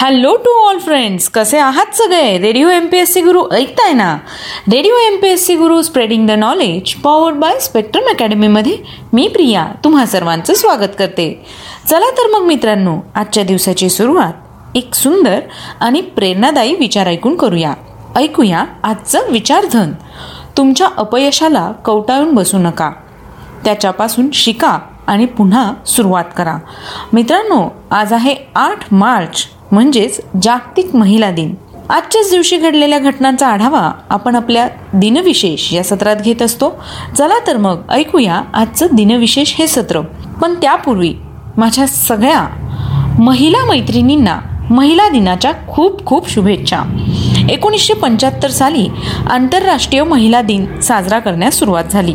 Hello to all friends कसे आहात सगळे? Radio M P S C गुरु ऐकताय ना? Radio M P S C Guru spreading the knowledge powered by Spectrum अकॅडमीमध्ये मी प्रिया तुम्हा सर्वांचं स्वागत करते. चला तर मग मित्रांनो आजच्या दिवसाची सुरुवात एक सुंदर आणि प्रेरणादायी विचार ऐकून करूया. ऐकूया आजचं विचारधन. तुमच्या अपयशाला कवटाळून बसू नका. त्याच्यापासून शिका आणि पुन्हा सुरुवात करा. मित्रांनो आज आहे आठ मार्च म्हणजेच जागतिक महिला दिन. आजच्याच दिवशी घडलेल्या घटनांचा आढावा आपण आपल्या दिनविशेष या सत्रात घेत असतो. चला तर मग ऐकूया आजचं दिनविशेष हे सत्र. पण त्यापूर्वी माझ्या सगळ्या महिला मैत्रिणींना महिला दिनाच्या खूप खूप शुभेच्छा. एकोणीसशे पंच्याहत्तर साली आंतरराष्ट्रीय महिला दिन साजरा करण्यास सुरुवात झाली.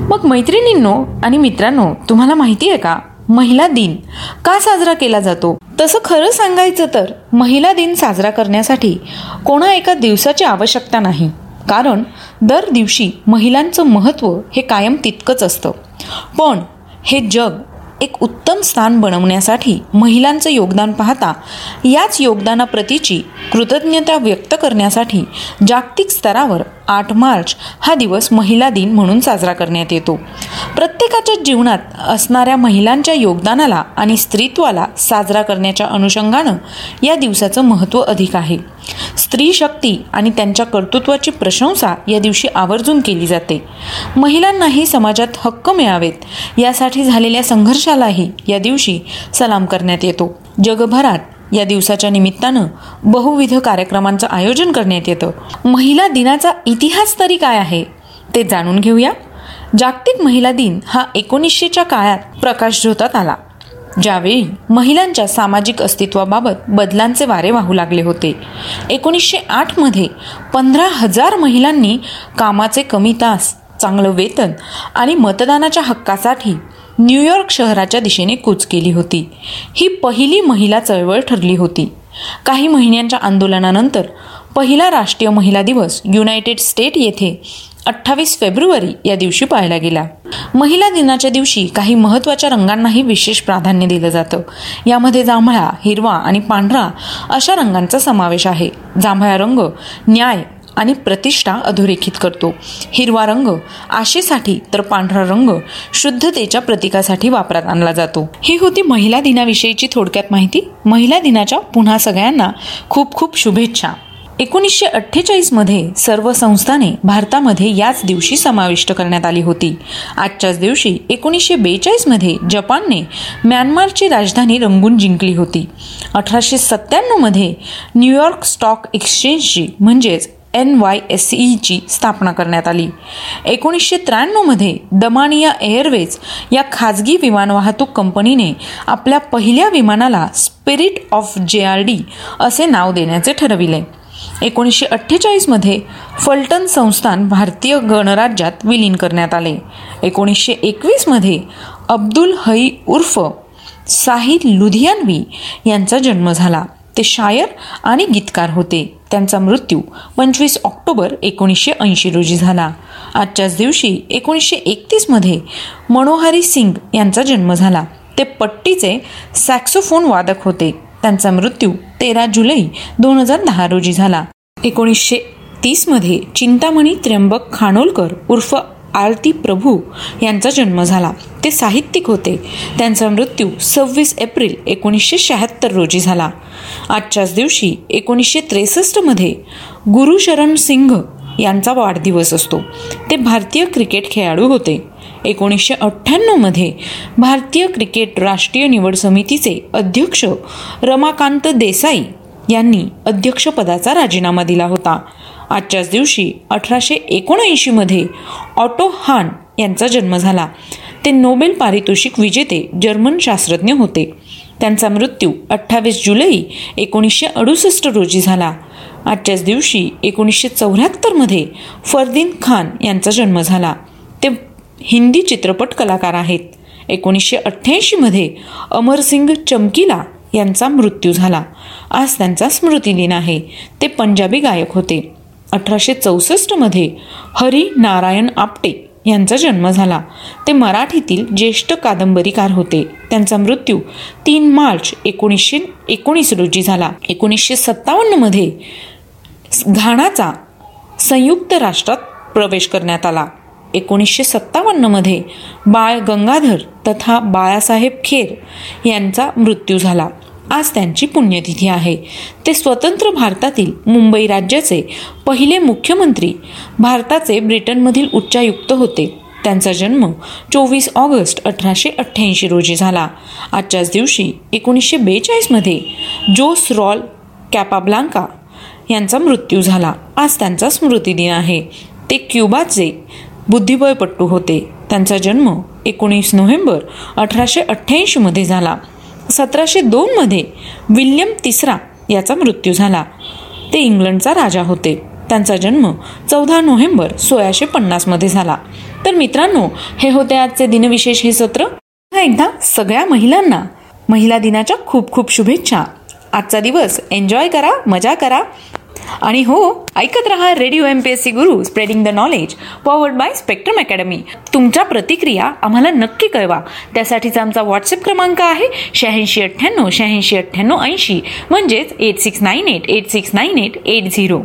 मग मैत्रिणींनो आणि मित्रांनो तुम्हाला माहिती आहे का? महिला दिन का साजरा केला जातो? तसं खरं सांगायचं तर महिला दिन साजरा करण्यासाठी कोणा एका दिवसाची आवश्यकता नाही. कारण दर दिवशी महिलांचं महत्त्व हे कायम तितकंच असतं. पण हे जग एक उत्तम स्थान बनवण्यासाठी महिलांचं योगदान पाहता याच योगदानाप्रतीची कृतज्ञता व्यक्त करण्यासाठी जागतिक स्तरावर आठ मार्च हा दिवस महिला दिन म्हणून साजरा करण्यात येतो. प्रत्येकाच्या जीवनात असणाऱ्या महिलांच्या योगदानाला आणि स्त्रीत्वाला साजरा करण्याच्या अनुषंगानं या दिवसाचं महत्त्व अधिक आहे. स्त्री शक्ती आणि त्यांच्या कर्तृत्वाची प्रशंसा या दिवशी आवर्जून केली जाते. महिलांनाही समाजात हक्क मिळावेत यासाठी झालेल्या संघर्षालाही या दिवशी सलाम करण्यात येतो. जगभरात या दिवसाच्या निमित्तानं बहुविध कार्यक्रमांचं आयोजन करण्यात येतं. महिला दिनाचा इतिहास तरी काय आहे ते जाणून घेऊया. जागतिक महिला दिन हा एकोणीसशेच्या काळात प्रकाशझोतात आला. ज्यावेळी महिलांच्या सामाजिक अस्तित्वाबाबत बदलांचे वारे वाहू लागले होते. एकोणीसशे आठमध्ये पंधरा हजार महिलांनी कामाचे कमी तास चांगलं वेतन आणि मतदानाच्या हक्कासाठी न्यूयॉर्क शहराच्या दिशेने कूच केली होती. ही पहिली महिला चळवळ ठरली होती. काही महिन्यांच्या आंदोलनानंतर पहिला राष्ट्रीय महिला दिवस युनायटेड स्टेट येथे अठ्ठावीस फेब्रुवारी या दिवशी पाहायला गेला. महिला दिनाच्या दिवशी काही महत्त्वाच्या रंगांनाही विशेष प्राधान्य दिलं जातं. यामध्ये जांभळा हिरवा आणि पांढरा अशा रंगांचा समावेश आहे. जांभळा रंग न्याय आणि प्रतिष्ठा अधोरेखित करतो. हिरवा रंग आशेसाठी तर पांढरा रंग शुद्धतेच्या प्रतीकासाठी वापरात आणला जातो. ही होती महिला दिनाविषयीची थोडक्यात माहिती. महिला दिनाच्या पुन्हा सगळ्यांना खूप खूप शुभेच्छा. एकोणीसशे अठ्ठेचाळीसमध्ये सर्व संस्थाने भारतामध्ये याच दिवशी समाविष्ट करण्यात आली होती. आजच्याच दिवशी एकोणीसशे बेचाळीसमध्ये जपानने म्यानमारची राजधानी रंगून जिंकली होती. अठराशे सत्त्याण्णवमध्ये न्यूयॉर्क स्टॉक एक्सचेंजची म्हणजेच एन वाय एस ईची स्थापना करण्यात आली. एकोणीसशे त्र्याण्णवमध्ये दमानिया एअरवेज या खाजगी विमान वाहतूक कंपनीने आपल्या पहिल्या विमानाला spirit of J R D असे नाव देण्याचे ठरविले. एकोणीसशे अठ्ठेचाळीसमध्ये फलटण संस्थान भारतीय गणराज्यात विलीन करण्यात आले. एकोणीसशे एकवीसमध्ये अब्दुल हई उर्फ साहिद लुधियानवी यांचा जन्म झाला. ते शायर आणि गीतकार होते. त्यांचा मृत्यू पंचवीस ऑक्टोबर एकोणीसशे ऐंशी रोजी झाला. आजच्याच दिवशी एकोणीसशे एकतीसमध्ये मनोहारी सिंग यांचा जन्म झाला. ते पट्टीचे सॅक्सोफोन वादक होते. त्यांचा मृत्यू तेरा जुलै दोन हजार दहा रोजी झाला. एकोणीसशे तीसमध्ये चिंतामणी त्र्यंबक खानोलकर उर्फ आरती प्रभू यांचा जन्म झाला. ते साहित्यिक होते. त्यांचा मृत्यू सव्वीस एप्रिल एकोणीसशे शहात्तर रोजी झाला. आजच्याच दिवशी एकोणीसशे त्रेसष्टमध्ये गुरुशरण सिंघ यांचा वाढदिवस असतो. ते भारतीय क्रिकेट खेळाडू होते. एकोणीसशे अठ्ठ्याण्णवमध्ये भारतीय क्रिकेट राष्ट्रीय निवड समितीचे अध्यक्ष रमाकांत देसाई यांनी अध्यक्षपदाचा राजीनामा दिला होता. आजच्याच दिवशी अठराशे एकोणऐंशीमध्ये ऑटो हान यांचा जन्म झाला. ते नोबेल पारितोषिक विजेते जर्मन शास्त्रज्ञ होते. त्यांचा मृत्यू अठ्ठावीस जुलै एकोणीसशे अडुसष्ट रोजी झाला. आजच्याच दिवशी एकोणीसशे चौऱ्याहत्तरमध्ये फरदीन खान यांचा जन्म झाला. हिंदी चित्रपट कलाकार आहेत. एकोणीसशे अठ्ठ्याऐंशीमध्ये अमरसिंग चमकीला यांचा मृत्यू झाला. आज त्यांचा स्मृतिदिन आहे. ते पंजाबी गायक होते. अठराशे चौसष्टमध्ये हरी नारायण आपटे यांचा जन्म झाला. ते मराठीतील ज्येष्ठ कादंबरीकार होते. त्यांचा मृत्यू तीन मार्च एकोणीसशे एकोणीस रोजी झाला. एकोणीसशे सत्तावन्नमध्ये घाणाचा संयुक्त राष्ट्रात प्रवेश करण्यात आला. एकोणीसशे सत्तावन्नमध्ये बाळ गंगाधर तथा बाळासाहेब खेर यांचा मृत्यू झाला. आज त्यांची पुण्यतिथी आहे. ते स्वतंत्र भारतातील मुंबई राज्याचे पहिले मुख्यमंत्री भारताचे ब्रिटनमधील उच्चायुक्त होते. त्यांचा जन्म चोवीस ऑगस्ट अठराशे अठ्ठ्याऐंशी रोजी झाला. आजच्याच दिवशी एकोणीसशे बेचाळीसमध्ये जोस रॉल कॅपाब्लांका यांचा मृत्यू झाला. आज त्यांचा स्मृतिदिन आहे. ते क्युबाचे बुद्धिबळपट्टू होते. त्यांचा जन्म एकोणीस नोव्हेंबर अठराशे अठ्ठ्याऐंशीमध्ये झाला. सतराशे दोनमध्ये विल्यम तिसरा याचा मृत्यू झाला. ते इंग्लंडचा राजा होते. त्यांचा जन्म चौदा नोव्हेंबर सोळाशे पन्नासमध्ये झाला. तर मित्रांनो हे होते आजचे दिनविशेष हे सत्र. एकदा सगळ्या महिलांना महिला दिनाच्या खूप खूप शुभेच्छा. आजचा दिवस एन्जॉय करा मजा करा. आणि हो ऐकत रहा radio M P S C Guru spreading the knowledge powered by Spectrum academy तुमच्या प्रतिक्रिया आम्हाला नक्की कळवा. त्यासाठीचा आमचा व्हॉट्सअप क्रमांक आहे शहाऐंशी अठ्ठ्याण्णव शहाऐंशी अठ्ठ्याण्णव ऐंशी. म्हणजेच eight six nine eight eight six nine eight eight zero